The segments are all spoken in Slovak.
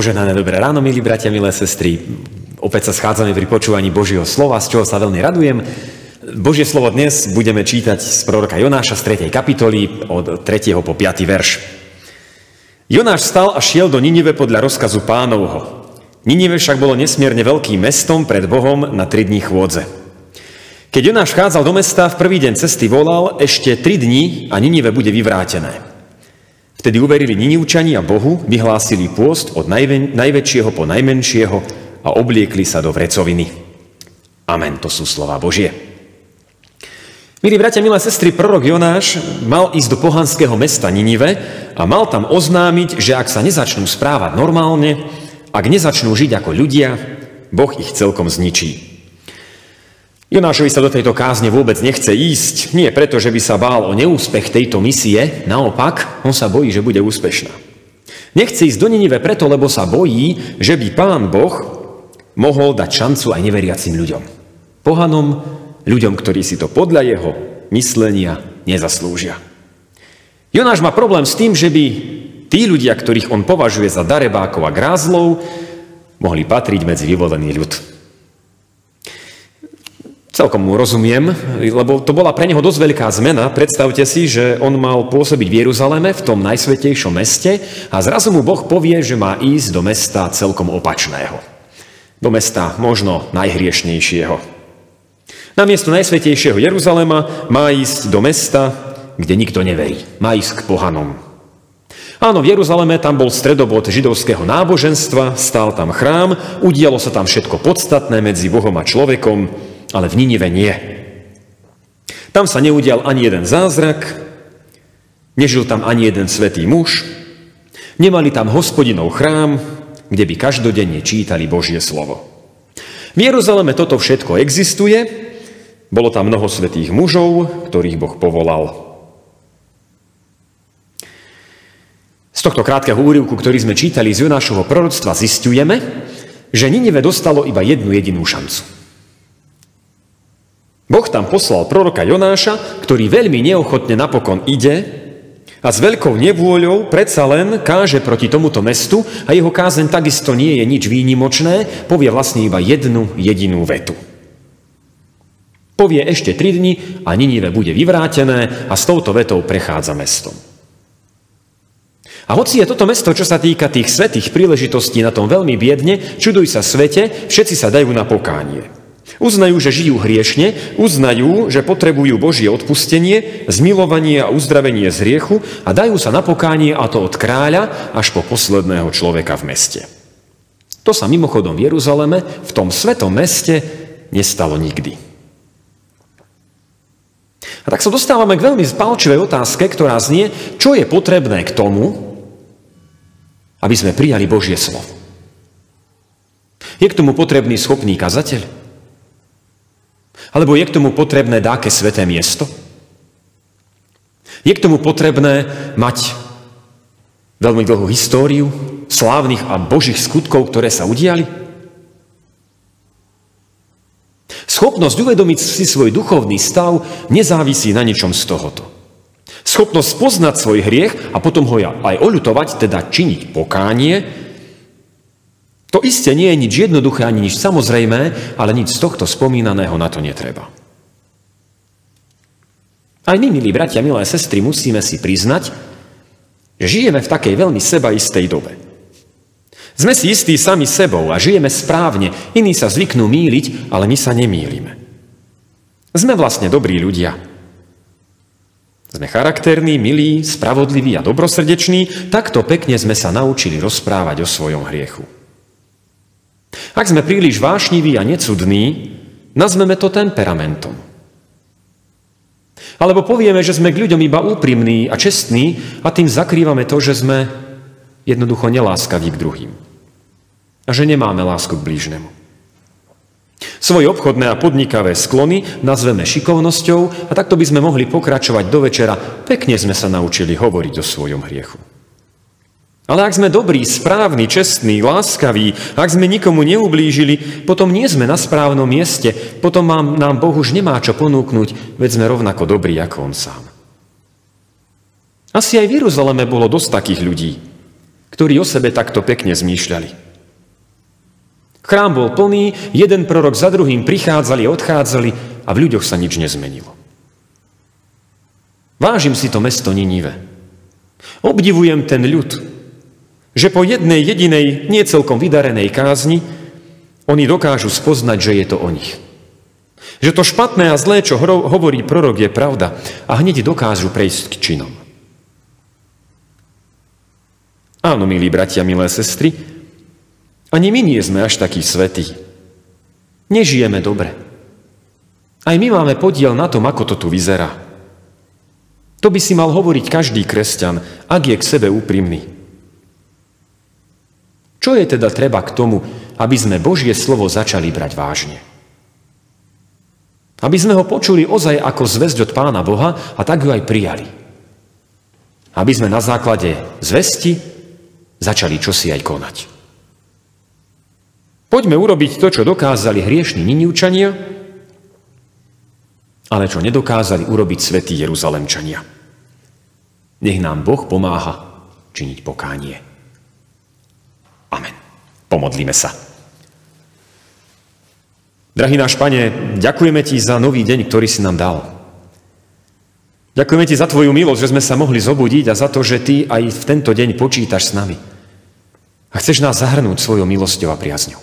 Poženané dobré ráno, milí bratia, milé sestry. Opäť sa schádzame pri počúvaní Božieho slova, z čoho sa veľmi radujem. Božie slovo dnes budeme čítať z proroka Jonáša z 3. kapitoly od 3. po 5. verš. Jonáš stal a šiel do Ninive podľa rozkazu pánovho. Ninive však bolo nesmierne veľkým mestom pred Bohom na 3 dní chôdze. Keď Jonáš vchádzal do mesta, v prvý deň cesty volal, ešte 3 dní a Ninive bude vyvrátené. Vtedy uverili Ninivčania Bohu, vyhlásili pôst od najven- najväčšieho po najmenšieho a obliekli sa do vrecoviny. Amen, to sú slova Božie. Milí bratia, milé sestry, prorok Jonáš mal ísť do pohanského mesta Ninive a mal tam oznámiť, že ak sa nezačnú správať normálne, ak nezačnú žiť ako ľudia, Boh ich celkom zničí. Jonášovi sa do tejto kázne vôbec nechce ísť. Nie preto, že by sa bál o neúspech tejto misie, naopak, on sa bojí, že bude úspešná. Nechce ísť do Ninive preto, lebo sa bojí, že by pán Boh mohol dať šancu aj neveriacim ľuďom. Pohanom, ľuďom, ktorí si to podľa jeho myslenia nezaslúžia. Jonáš má problém s tým, že by tí ľudia, ktorých on považuje za darebákov a grázlov, mohli patriť medzi vyvolený ľud. Celkom mu rozumiem, lebo to bola pre neho dosť veľká zmena. Predstavte si, že on mal pôsobiť v Jeruzaleme, v tom najsvetejšom meste a zrazu mu Boh povie, že má ísť do mesta celkom opačného. Do mesta možno najhriešnejšieho. Namiesto najsvetejšieho Jeruzalema má ísť do mesta, kde nikto neverí. Má ísť k pohanom. Áno, v Jeruzaleme tam bol stredobod židovského náboženstva, stál tam chrám, udialo sa tam všetko podstatné medzi Bohom a človekom, ale v Ninive nie. Tam sa neudial ani jeden zázrak, nežil tam ani jeden svetý muž, nemali tam hospodinov chrám, kde by každodenne čítali Božie slovo. V Jeruzaleme toto všetko existuje, bolo tam mnoho svetých mužov, ktorých Boh povolal. Z tohto krátkeho úrivku, ktorý sme čítali z Jonášovho proroctva, zistujeme, že Ninive dostalo iba jednu jedinú šancu. Boh tam poslal proroka Jonáša, ktorý veľmi neochotne napokon ide a s veľkou nevôľou predsa len káže proti tomuto mestu a jeho kázen takisto nie je nič výnimočné, povie vlastne iba jednu jedinú vetu. Povie ešte tri dni a Ninive bude vyvrátené a s touto vetou prechádza mestom. A hoci je toto mesto, čo sa týka tých svetých príležitostí na tom veľmi biedne, čuduj sa svete, všetci sa dajú na pokánie. Uznajú, že žijú hriešne, uznajú, že potrebujú Božie odpustenie, zmilovanie a uzdravenie z hriechu a dajú sa na pokánie a to od kráľa až po posledného človeka v meste. To sa mimochodom v Jeruzaleme, v tom svetom meste, nestalo nikdy. A tak sa dostávame k veľmi spálčivej otázke, ktorá znie, čo je potrebné k tomu, aby sme prijali Božie slovo. Je k tomu potrebný schopný kazateľ? Alebo je k tomu potrebné dáke sveté miesto? Je k tomu potrebné mať veľmi dlhú históriu slávnych a božích skutkov, ktoré sa udiali? Schopnosť uvedomiť si svoj duchovný stav nezávisí na ničom z tohoto. Schopnosť poznať svoj hriech a potom ho aj oľutovať, teda činiť pokánie, to isté nie je nič jednoduché ani nič samozrejmé, ale nič z tohto spomínaného na to netreba. Aj my, milí bratia, milé sestry, musíme si priznať, že žijeme v takej veľmi sebaistej dobe. Sme si istí sami sebou a žijeme správne, iní sa zvyknú míliť, ale my sa nemýlime. Sme vlastne dobrí ľudia. Sme charakterní, milí, spravodliví a dobrosrdeční, takto pekne sme sa naučili rozprávať o svojom hriechu. Ak sme príliš vášniví a necudní, nazveme to temperamentom. Alebo povieme, že sme k ľuďom iba úprimní a čestní a tým zakrývame to, že sme jednoducho neláskaví k druhým. A že nemáme lásku k blížnemu. Svoje obchodné a podnikavé sklony nazveme šikovnosťou a takto by sme mohli pokračovať do večera. Pekne sme sa naučili hovoriť o svojom hriechu. Ale ak sme dobrí, správni, čestní, láskaví, ak sme nikomu neublížili, potom nie sme na správnom mieste, potom mám, nám Boh už nemá čo ponúknuť, veď sme rovnako dobrí ako On sám. Asi aj v Jeruzaleme bolo dosť takých ľudí. ktorí o sebe takto pekne zmýšľali. Chrám bol plný, jeden prorok za druhým prichádzali odchádzali a v ľuďoch sa nič nezmenilo. Vážim si to mesto Ninive. Obdivujem ten ľud, že po jednej jedinej, nie celkom vydarenej kázni, oni dokážu spoznať, že je to o nich. Že to špatné a zlé, čo hovorí prorok, je pravda a hneď dokážu prejsť k činom. Áno, milí bratia, milé sestry, ani my nie sme až takí svetí. Nežijeme dobre. Aj my máme podiel na tom, ako to tu vyzerá. To by si mal hovoriť každý kresťan, ak je k sebe úprimný. Čo je teda treba k tomu, aby sme Božie slovo začali brať vážne? Aby sme ho počuli ozaj ako zväzť od Pána Boha a tak ju aj prijali. Aby sme na základe zvesti začali čosi aj konať. Poďme urobiť to, čo dokázali hriešni Niniučania, ale čo nedokázali urobiť svätí Jeruzalemčania. Nech nám Boh pomáha činiť pokánie. Amen. Pomodlíme sa. Drahý náš Pane, ďakujeme Ti za nový deň, ktorý si nám dal. Ďakujeme Ti za Tvoju milosť, že sme sa mohli zobudiť a za to, že Ty aj v tento deň počítaš s nami. A chceš nás zahrnúť svojou milosťou a priazňou.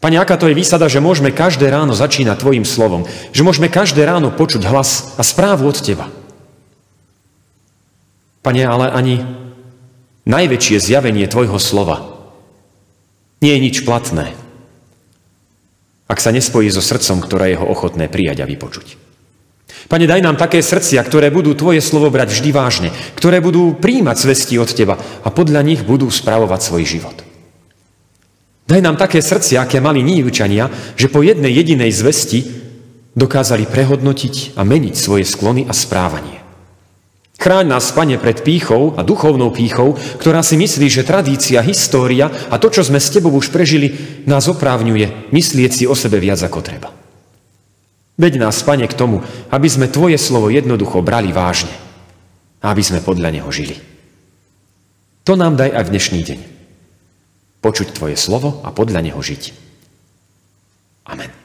Pane, aká to je výsada, že môžeme každé ráno začínať Tvojim slovom, že môžeme každé ráno počuť hlas a správu od Teba. Pane, ale ani najväčšie zjavenie Tvojho slova nie je nič platné, ak sa nespojí so srdcom, ktoré je ho ochotné prijať a vypočuť. Pane, daj nám také srdcia, ktoré budú Tvoje slovo brať vždy vážne, ktoré budú príjmať zvesti od Teba a podľa nich budú spravovať svoj život. Daj nám také srdcia, aké mali Níjučania, že po jednej jedinej zvesti dokázali prehodnotiť a meniť svoje sklony a správanie. Chráň nás, Pane, pred pýchou a duchovnou pýchou, ktorá si myslí, že tradícia, história a to, čo sme s Tebou už prežili, nás oprávňuje myslieť si o sebe viac ako treba. Veď nás, Pane, k tomu, aby sme Tvoje slovo jednoducho brali vážne a aby sme podľa Neho žili. To nám daj aj v dnešný deň počuť Tvoje slovo a podľa neho žiť. Amen.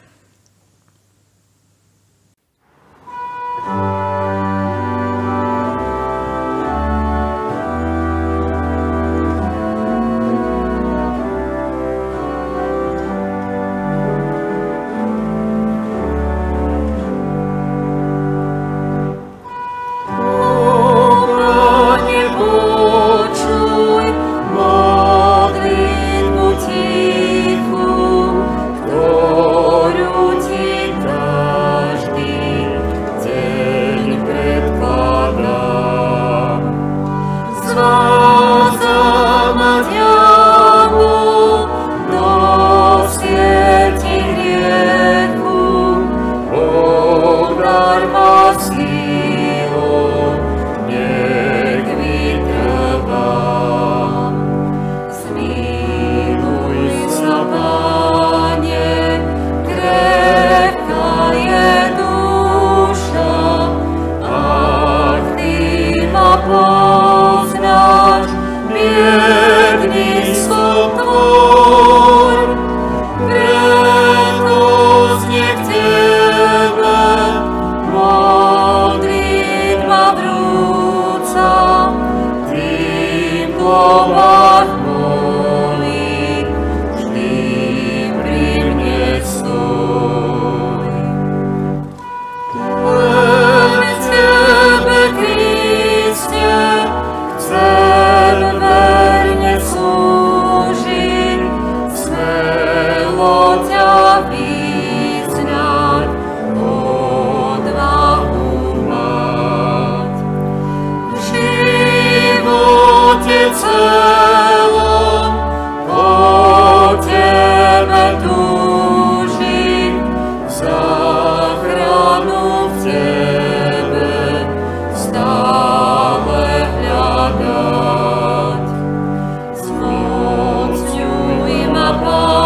Oh.